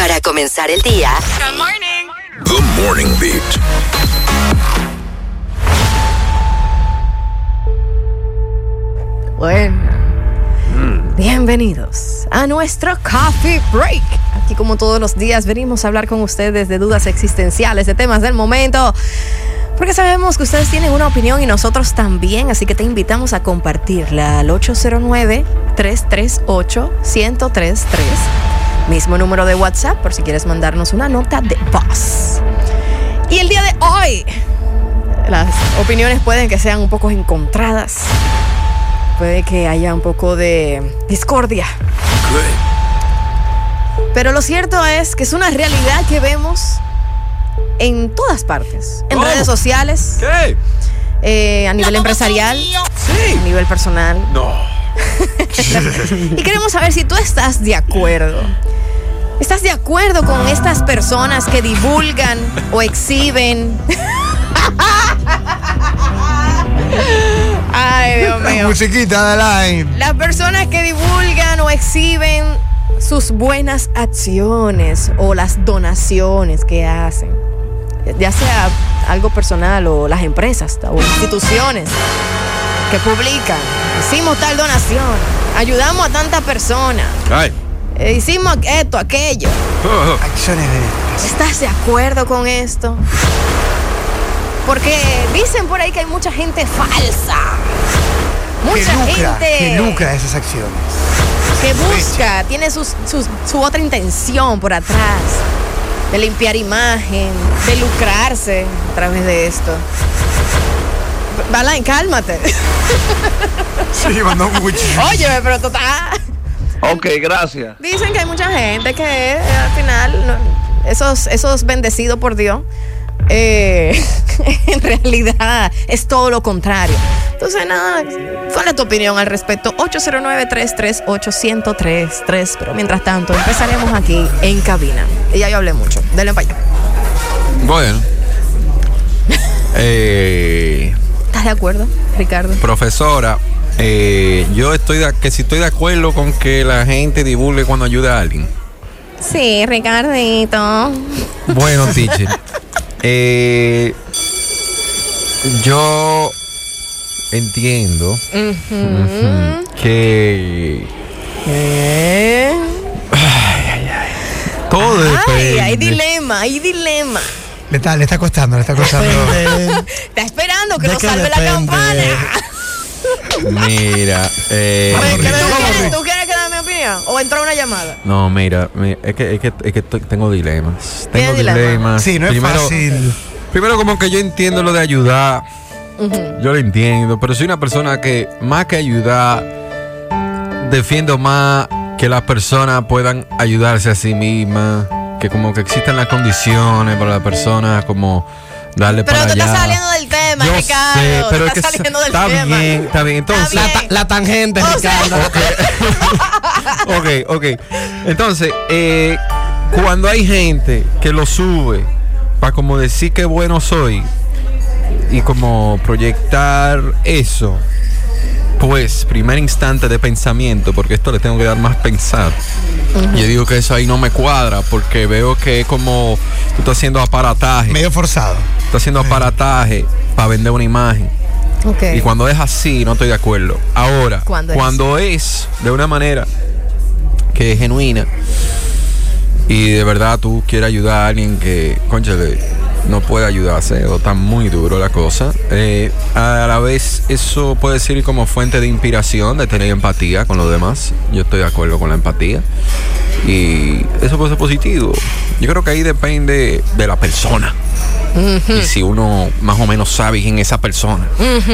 para comenzar el día. Good morning. The Morning Beat. Bueno. Bienvenidos a nuestro Coffee Break. Aquí como todos los días venimos a hablar con ustedes de dudas existenciales, de temas del momento. Porque sabemos que ustedes tienen una opinión y nosotros también, así que te invitamos a compartirla al 809-338-1033. Mismo número de WhatsApp por si quieres mandarnos una nota de voz. Y el día de hoy, las opiniones pueden que sean un poco encontradas. Puede que haya un poco de discordia. Pero lo cierto es que es una realidad que vemos en todas partes. En redes sociales, ¿Qué? eh, a nivel empresarial, a Sí. nivel personal. No. Y queremos saber si tú estás de acuerdo. ¿Estás de acuerdo con estas personas que divulgan o exhiben? Ay, Dios mío. Musiquita de line. Las personas que divulgan o exhiben sus buenas acciones o las donaciones que hacen, ya sea algo personal o las empresas o instituciones que publican, hicimos tal donación, ayudamos a tanta persona, Ay. Eh, hicimos esto, aquello. Acciones de. ¿Estás de acuerdo con esto? Porque dicen por ahí que hay mucha gente falsa. Que Mucha lucra, gente que lucra esas acciones. que busca, tiene sus- sus- su otra intención por atrás, de limpiar imagen, de lucrarse a través de esto. Balain, cálmate. Sí, mandó un cuchillo. Óyeme, pero total. Ok, gracias. Dicen que hay mucha gente que eh, al final, no, esos, esos bendecidos por Dios, eh, en realidad es todo lo contrario. Entonces, nada, ¿cuál es tu opinión al respecto? 809-338-1033. Pero mientras tanto, empezaremos aquí en cabina. Y ya yo hablé mucho. Denle para allá. Bueno. Eh, ¿Estás de acuerdo, Ricardo? profesora, eh, yo estoy de, que si estoy de acuerdo con que la gente divulgue cuando ayuda a alguien. Sí, Ricardito. Bueno, teacher. eh, yo entiendo que ¿Eh? todo Ay, depende. hay dilema, hay dilema. Le está, le está costando, le está costando. Está esperando que ¿De no qué salve la campana. Mira, eh, Oye, ¿qué me- Rico. ¿tú, ¿Cómo, quieres, tú quieres que dé mi opinión? ¿O entró una llamada? No, mira, mi- es que, es que, es que estoy- tengo dilemas. ¿Tiene Tengo dilema? dilemas. Sí, no es primero, fácil. Primero, como que yo entiendo lo de ayudar. Yo lo entiendo, pero soy una persona que más que ayudar, defiendo más que las personas puedan ayudarse a sí mismas, que como que existen las condiciones para las personas como darle Pero para tú allá. estás saliendo del tema, Yo Ricardo. sé, tú pero es estás que saliendo del está tema. bien, está bien. Entonces, Está bien. La tangente, O sea- Ricardo. ok, ok. Entonces, eh, cuando hay gente que lo sube para como decir que bueno soy y como proyectar eso, pues primer instante de pensamiento, porque esto le tengo que dar más pensar. Yo digo que eso ahí no me cuadra porque veo que es como tú estás haciendo aparataje, Medio forzado. estás haciendo aparataje para vender una imagen. Y cuando es así, no estoy de acuerdo. Ahora, ¿Cuándo cuando, es? de una manera que es genuina y de verdad tú quieres ayudar a alguien que, conchale, no puede ayudarse o está muy duro la cosa, eh, a la vez eso puede ser como fuente de inspiración, de tener empatía con los demás. Yo estoy de acuerdo con la empatía. Y eso puede ser positivo. Yo creo que ahí depende de la persona. Y si uno más o menos sabe quién es esa persona.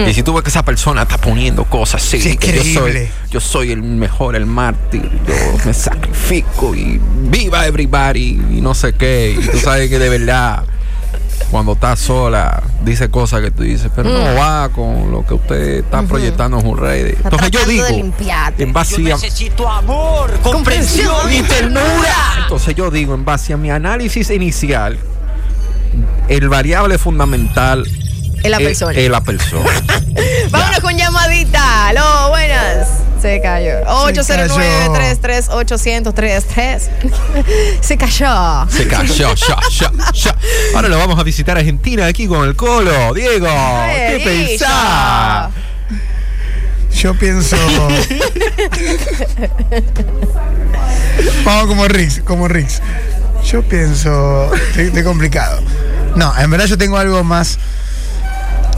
Y si tú ves que esa persona está poniendo cosas así, Sí, es que yo soy, yo el mejor, el mártir, yo me sacrifico y viva everybody y no sé qué. Y tú sabes que de verdad, cuando estás sola, dice cosas que tú dices, pero no va con lo que usted está proyectando en un rey. Entonces yo digo, en base a, necesito amor, comprensión y ternura. entonces yo digo, en base a mi análisis inicial, el variable fundamental Es la persona. es la persona. Vámonos con llamadita. Aló, buenas. Se cayó. 809-338-1033. Se cayó. Se cayó, ya, ya, ya. Ahora lo vamos a visitar a Argentina aquí con el Colo. Diego, ¿qué pensás? Yo pienso. Vamos como Rix, como Rix. Yo pienso. Estoy complicado. No, en verdad yo tengo algo más.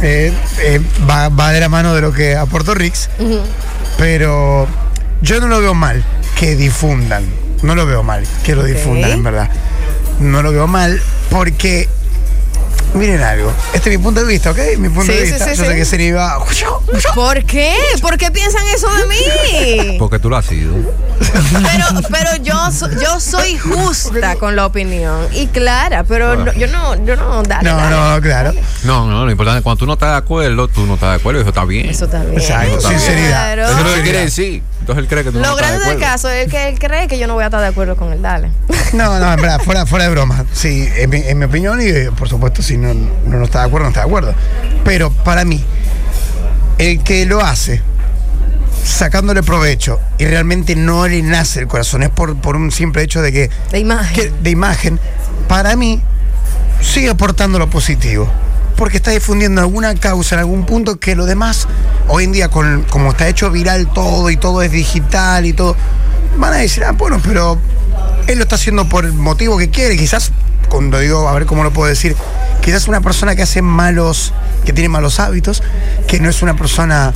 eh, eh, va, va de la mano de lo que aportó Rix. Pero yo no lo veo mal que difundan. No lo veo mal que lo difundan, en verdad. No lo veo mal porque. Miren algo. Este es mi punto de vista, ¿ok? Mi punto Sí, de sí, vista. sí, yo sí. sé que se iba. ¿Por qué? ¿Por qué piensan eso de mí? Porque tú lo has sido. Pero, pero yo, yo soy justa con la opinión y clara, pero no- yo no, yo no, dale, No, dale. no, claro. No, no, lo importante es cuando tú no estás de acuerdo, tú no estás de acuerdo y eso está bien. Eso también. Exacto, Claro. sinceridad. Eso es lo que quiere decir. Entonces él cree que tú Lo no estás de grande del caso es que él cree que yo no voy a estar de acuerdo con él, dale. No, no, en verdad, fuera, fuera de broma. Sí, en mi, en mi opinión, y eh, por supuesto, si no, no, no está de acuerdo, no está de acuerdo. Pero para mí, el que lo hace sacándole provecho y realmente no le nace el corazón, es por, por un simple hecho de que, De imagen. que- de imagen, para mí sigue aportando lo positivo. Porque está difundiendo alguna causa en algún punto que lo demás, hoy en día, con, como está hecho viral todo y todo es digital y todo, van a decir, ah, bueno, pero él lo está haciendo por el motivo que quiere. Quizás, cuando digo, a ver cómo lo puedo decir, quizás una persona que hace malos, que tiene malos hábitos, que no es una persona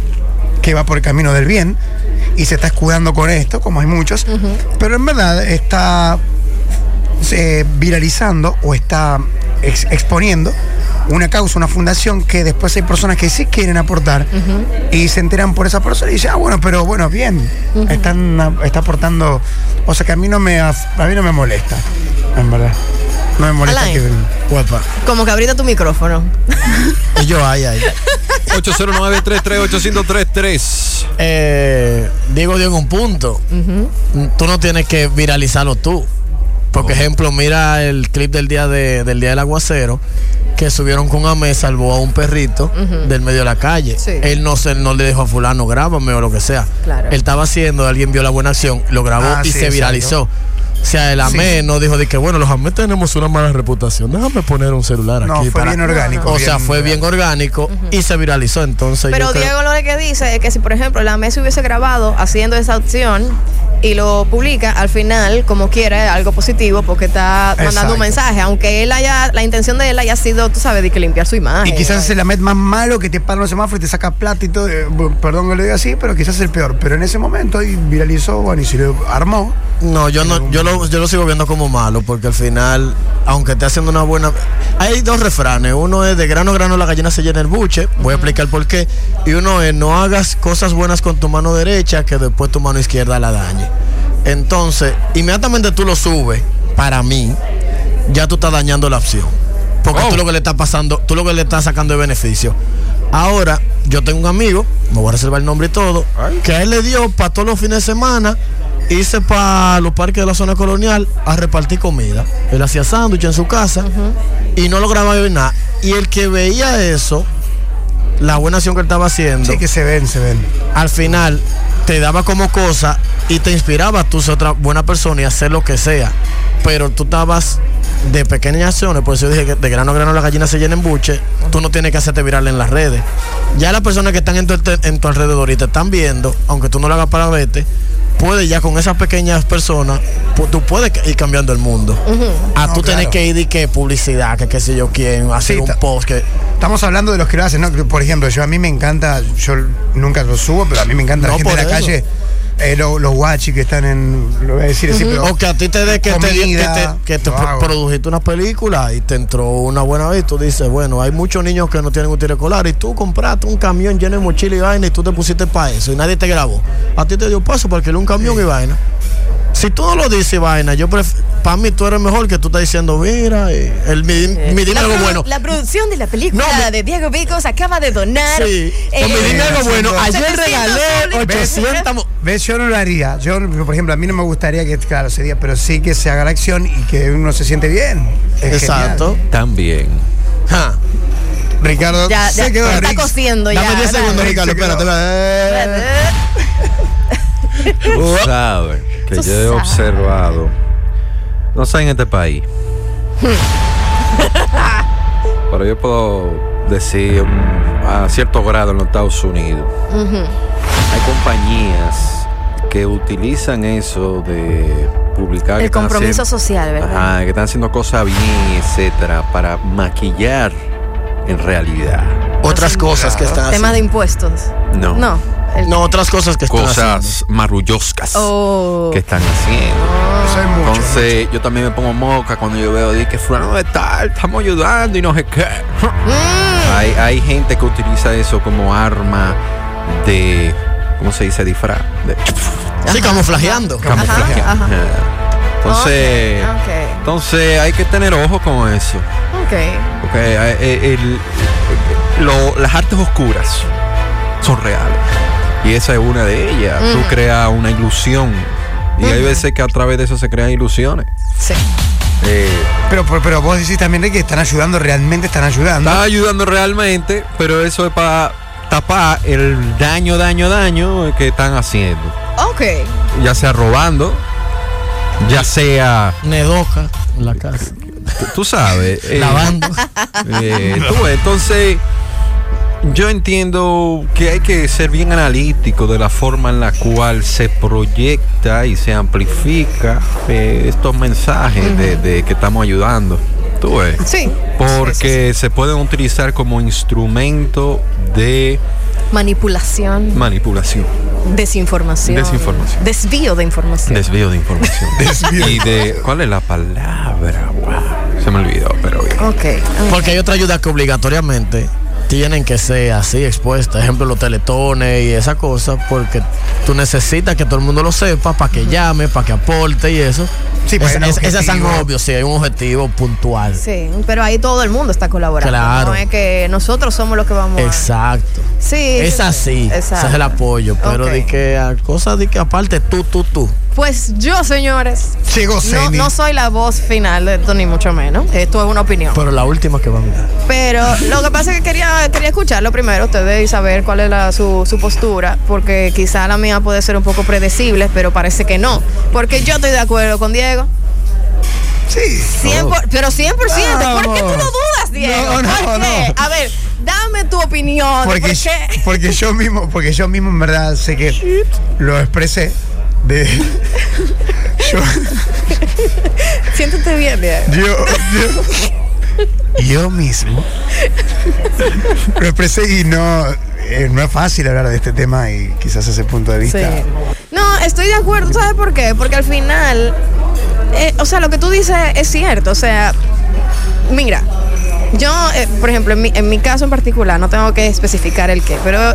que va por el camino del bien y se está escudando con esto, como hay muchos, pero en verdad está eh, viralizando o está ex- exponiendo una causa, una fundación que después hay personas que sí quieren aportar y se enteran por esa persona y dicen, ah, bueno, pero bueno, bien, están, está aportando, o sea que a mí no me, a mí no me molesta, en verdad. No me molesta Alain. que... Guapa. Como que abrita tu micrófono. Y yo, ay, ay. 809-338-1033. Eh, Diego dio en un punto. Tú no tienes que viralizarlo tú. Por ejemplo, mira el clip del día de- del día del aguacero que subieron con Amé salvó a un perrito del medio de la calle. Sí. Él no se, no le dijo a fulano, grábame o lo que sea. Claro. Él estaba haciendo, alguien vio la buena acción, lo grabó Ah, y sí, se viralizó. Sea, el Amé no dijo de que, bueno, los Amé tenemos una mala reputación. Déjame poner un celular No, aquí. fue bien orgánico, O sea, fue bien orgánico y se viralizó. Entonces, Pero yo creo- Diego lo que dice es que si, por ejemplo, la Messi hubiese grabado haciendo esa opción y lo publica, al final, como quiera, es algo positivo porque está mandando Exacto. un mensaje. Aunque él haya, la intención de él haya sido, tú sabes, de que limpiar su imagen. Y quizás es el Amet más malo que te para los semáforos y te saca plata y todo. eh, perdón que lo diga así, pero quizás es el peor. Pero en ese momento y viralizó, bueno, y si lo armó. No, yo no, yo lo, yo lo sigo viendo como malo, porque al final, aunque esté haciendo una buena. Hay dos refranes. Uno es de grano a grano la gallina se llena el buche. Voy a explicar por qué. Y uno es no hagas cosas buenas con tu mano derecha que después tu mano izquierda la dañe. Entonces, inmediatamente tú lo subes, para mí, ya tú estás dañando la opción. Porque Oh. tú lo que le estás pasando, tú lo que le estás sacando de beneficio. Ahora, yo tengo un amigo, me voy a reservar el nombre y todo, Ay. que a él le dio para todos los fines de semana irse para los parques de la zona colonial a repartir comida. Él hacía sándwich en su casa y no lograba ver nada. Y el que veía eso, la buena acción que él estaba haciendo, Sí que se ven, se ven. al final te daba como cosa y te inspiraba a tú ser otra buena persona y hacer lo que sea. Pero tú estabas de pequeñas acciones, por eso yo dije que de grano a grano la gallina se llena en buche, tú no tienes que hacerte viral en las redes. Ya las personas que están en tu, en tu alrededor y te están viendo, aunque tú no lo hagas para verte, puedes ya con esas pequeñas personas, pu- tú puedes ir cambiando el mundo. A No, tú claro. tenés que ir y que publicidad, que qué sé yo quién, hacer Sí, un post, que Estamos hablando de los que lo hacen, ¿no? Que, Por ejemplo, yo a mí me encanta, yo nunca lo subo, pero a mí me encanta No, la gente de por la eso. calle, eh, lo- los guachis que están en, lo voy a decir así, pero O que a ti te dé que te, que te, que te produjiste una película y te entró una buena vez. Tú dices, bueno, hay muchos niños que no tienen útil escolar y tú compraste un camión lleno de mochila y vaina y tú te pusiste para eso y nadie te grabó. A ti te dio paso para alquilar un camión y vaina. Si tú no lo dices vaina, yo para mí tú eres mejor que tú estás diciendo, mira, eh, el, mi, mi la, dinero bueno. la producción de la película No, de Diego Vicos acaba de donar. Sí, eh, mi dinero bueno. Ayer 700 regalé dólares. 800. mo- ¿Ves? Yo no lo haría. Yo, por ejemplo, a mí no me gustaría que, claro, sería, pero sí que se haga la acción y que uno se siente bien. Es Exacto. También. Ja. Ricardo, Ya, ya, se quedó ya está Rix. cociendo ya. Dame 10 segundos, Ricardo. Espérate. Tú sabes que Tú yo he sabes. observado, no sé en este país, pero yo puedo decir mm, a cierto grado en los Estados Unidos, hay compañías que utilizan eso de publicar El compromiso haciendo- social, ¿verdad? Ajá, que están haciendo cosas bien, etcétera, para maquillar en realidad. Otras cosas que están Tema de impuestos. No. No. No, otras cosas que están haciendo. Cosas marrulloscas Oh. que están haciendo. Mucho. Entonces yo también me pongo moca cuando yo veo di que fulano de tal, estamos ayudando y no sé qué. Mm. Hay, hay gente que utiliza eso como arma de, ¿cómo se dice? Disfraz. De, Sí, camuflajeando. camuflaje. ajá. Entonces, entonces hay que tener ojo con eso. Ok. Porque eh, el- lo- las artes oscuras son reales. Y esa es una de ellas. Tú creas una ilusión. Y hay veces que a través de eso se crean ilusiones. Sí. Eh, Pero, pero, pero vos decís también de que están ayudando, realmente están ayudando. está ayudando realmente, pero eso es para tapar el daño, daño, daño que están haciendo. Ok. Ya sea robando, ya sea, Nedoca en la casa. tú, sabes, eh, Lavando. Eh, tú entonces, yo entiendo que hay que ser bien analítico de la forma en la cual se proyecta y se amplifica eh, estos mensajes de, de que estamos ayudando. Tú ves. Sí. Porque se pueden utilizar como instrumento de Manipulación, manipulación, desinformación. Desinformación. Desvío de información. desvío de información. Desvío. y de. ¿Cuál es la palabra? Wow, se me olvidó, pero bien. ok. Porque hay otra ayuda que obligatoriamente tienen que ser así expuestas. Ejemplo, los teletones y esa cosa, porque tú necesitas que todo el mundo lo sepa para que llame, para que aporte y eso. Sí, pues, Es- es- Esas son obvios, sí, hay un objetivo puntual. Sí, pero ahí todo el mundo está colaborando. Claro. No es que nosotros somos los que vamos a... Exacto. Sí. Es sí, así, ese Exacto. es el apoyo, pero Ok. de que a cosas de que aparte tú, tú, tú. Pues yo, señores, Llegó no, Zeni. no soy la voz final de esto, ni mucho menos. Esto es una opinión. Pero la última que va a mirar. Pero lo que pasa es que quería, quería escucharlo primero, ustedes, y saber cuál es la- su, su postura, porque quizá la mía puede ser un poco predecible, pero parece que no. Porque yo estoy de acuerdo con Diego. Sí. 100 por- pero 100%. ¿Por qué tú lo Vamos. dudas, Diego? No, no, ¿Por qué? no. A ver, dame tu opinión. Porque, ¿Por qué? porque yo mismo, porque yo mismo en verdad sé que lo expresé de yo, Siéntete bien, Diego. yo, yo, yo mismo lo expresé y no, eh, no es fácil hablar de este tema y quizás ese punto de vista. Sí. No, estoy de acuerdo, ¿sabes por qué? Porque al final, eh, o sea, lo que tú dices es cierto, o sea, mira, yo, eh, por ejemplo, en mi, en mi caso en particular, no tengo que especificar el qué, pero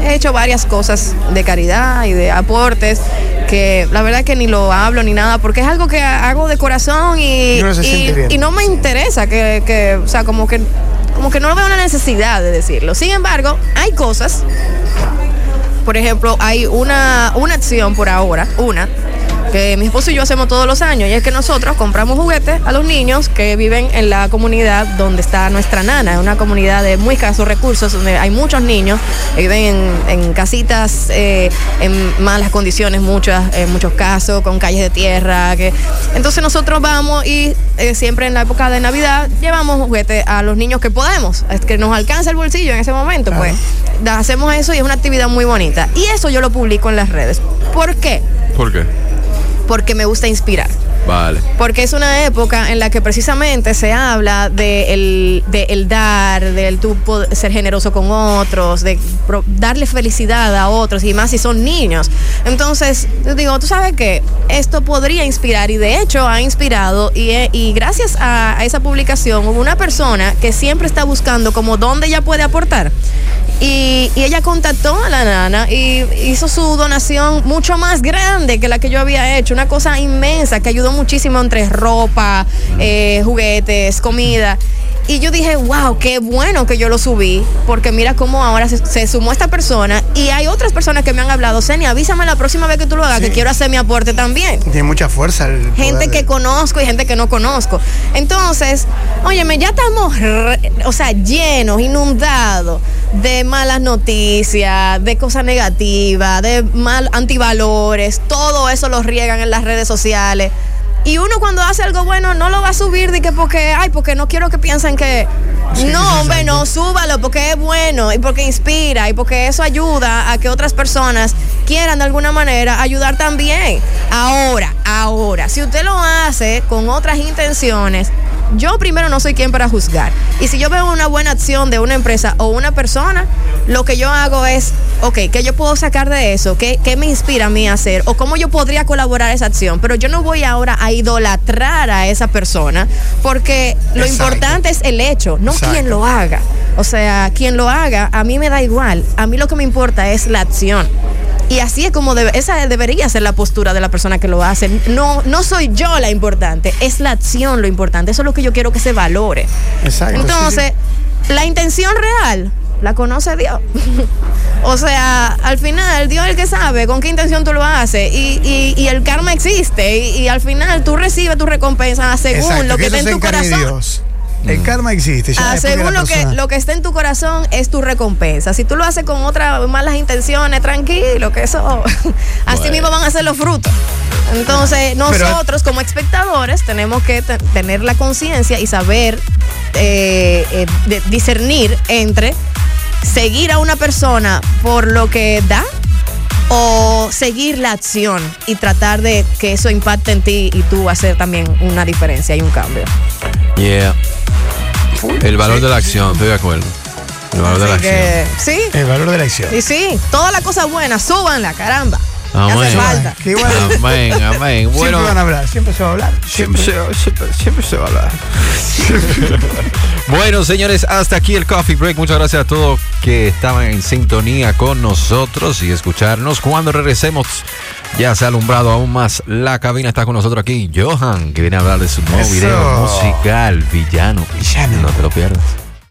he hecho varias cosas de caridad y de aportes que la verdad que ni lo hablo ni nada, porque es algo que hago de corazón y, se y- no me interesa que, que, o sea, como que, como que no veo una necesidad de decirlo. Sin embargo, hay cosas por ejemplo, hay una, una acción por ahora, una, que mi esposo y yo hacemos todos los años, y es que nosotros compramos juguetes a los niños que viven en la comunidad donde está nuestra nana, es una comunidad de muy escasos recursos, donde hay muchos niños que viven en, en casitas eh, en malas condiciones, muchas, en muchos casos, con calles de tierra. Que... Entonces nosotros vamos y eh, siempre en la época de Navidad llevamos juguetes a los niños que podemos, es que nos alcanza el bolsillo en ese momento, pues hacemos eso y es una actividad muy bonita. Y eso yo lo publico en las redes. ¿Por qué? ¿Por qué? Porque me gusta inspirar. Vale. Porque es una época en la que precisamente se habla de el, dar, del tú ser generoso con otros, de darle felicidad a otros y más si son niños. Entonces, digo, tú sabes que esto podría inspirar y de hecho ha inspirado y, eh, gracias a, a esa publicación hubo una persona que siempre está buscando como dónde ella puede aportar. Y, y ella contactó a la nana y hizo su donación mucho más grande que la que yo había hecho, una cosa inmensa que ayudó muchísimo entre ropa, eh, juguetes, comida. Y yo dije, wow, qué bueno que yo lo subí, porque mira cómo ahora se, se sumó esta persona y hay otras personas que me han hablado, Seni, avísame la próxima vez que tú lo hagas, que quiero hacer mi aporte también. Tiene mucha fuerza. el Gente que conozco y gente que no conozco. Entonces, óyeme, ya estamos, re- o sea, llenos, inundados de malas noticias, de cosas negativas, de mal antivalores. Todo eso lo riegan en las redes sociales. Y uno cuando hace algo bueno no lo va a subir de que porque, ay, porque no quiero que piensen que... Sí, no, hombre, no, súbalo porque es bueno y porque inspira y porque eso ayuda a que otras personas quieran de alguna manera ayudar también. Ahora, ahora, si usted lo hace con otras intenciones, yo primero no soy quien para juzgar. Y si yo veo una buena acción de una empresa o una persona, lo que yo hago es, ok, ¿qué yo puedo sacar de eso? ¿Qué, qué me inspira a mí a hacer? ¿O cómo yo podría colaborar a esa acción? Pero yo no voy ahora a idolatrar a esa persona porque lo Exacto. importante es el hecho, no Exacto. quien lo haga. O sea, quien lo haga, a mí me da igual. A mí lo que me importa es la acción. Y así es como debe- esa debería ser la postura de la persona que lo hace. No, no soy yo la importante, es la acción lo importante. Eso es lo que yo quiero que se valore. Exacto, Entonces, la intención real la conoce Dios. o sea, al final, Dios es el que sabe con qué intención tú lo haces. Y, y- y el karma existe. Y, y al final tú recibes tu recompensa según Exacto, lo que eso está en tu corazón. Dios. El karma existe. ya Ah, según lo que, lo que está en tu corazón es tu recompensa. Si tú lo haces con otras malas intenciones, tranquilo, que eso así mismo van a ser los frutos. Entonces, Pero- nosotros como espectadores tenemos que te- tener la conciencia y saber eh, eh, de- discernir entre seguir a una persona por lo que da o seguir la acción y tratar de que eso impacte en ti y tú hacer también una diferencia y un cambio. Yeah. El valor Sí, de la acción, estoy de acuerdo. El valor de la Así acción. que, sí, El valor de la acción. Y sí, todas las cosas buenas, súbanla, caramba. Ya hace Amén. falta. Que Amén, amén. Bueno, siempre van a hablar, siempre se va a hablar. siempre, se, siempre, siempre se va a hablar. bueno, señores, hasta aquí el Coffee Break. Muchas gracias a todos que estaban en sintonía con nosotros y escucharnos. Cuando regresemos, ya se ha alumbrado aún más la cabina. Está con nosotros aquí Johan, que viene a hablar de su nuevo Eso. video musical, Villano. Villano. No te lo pierdas.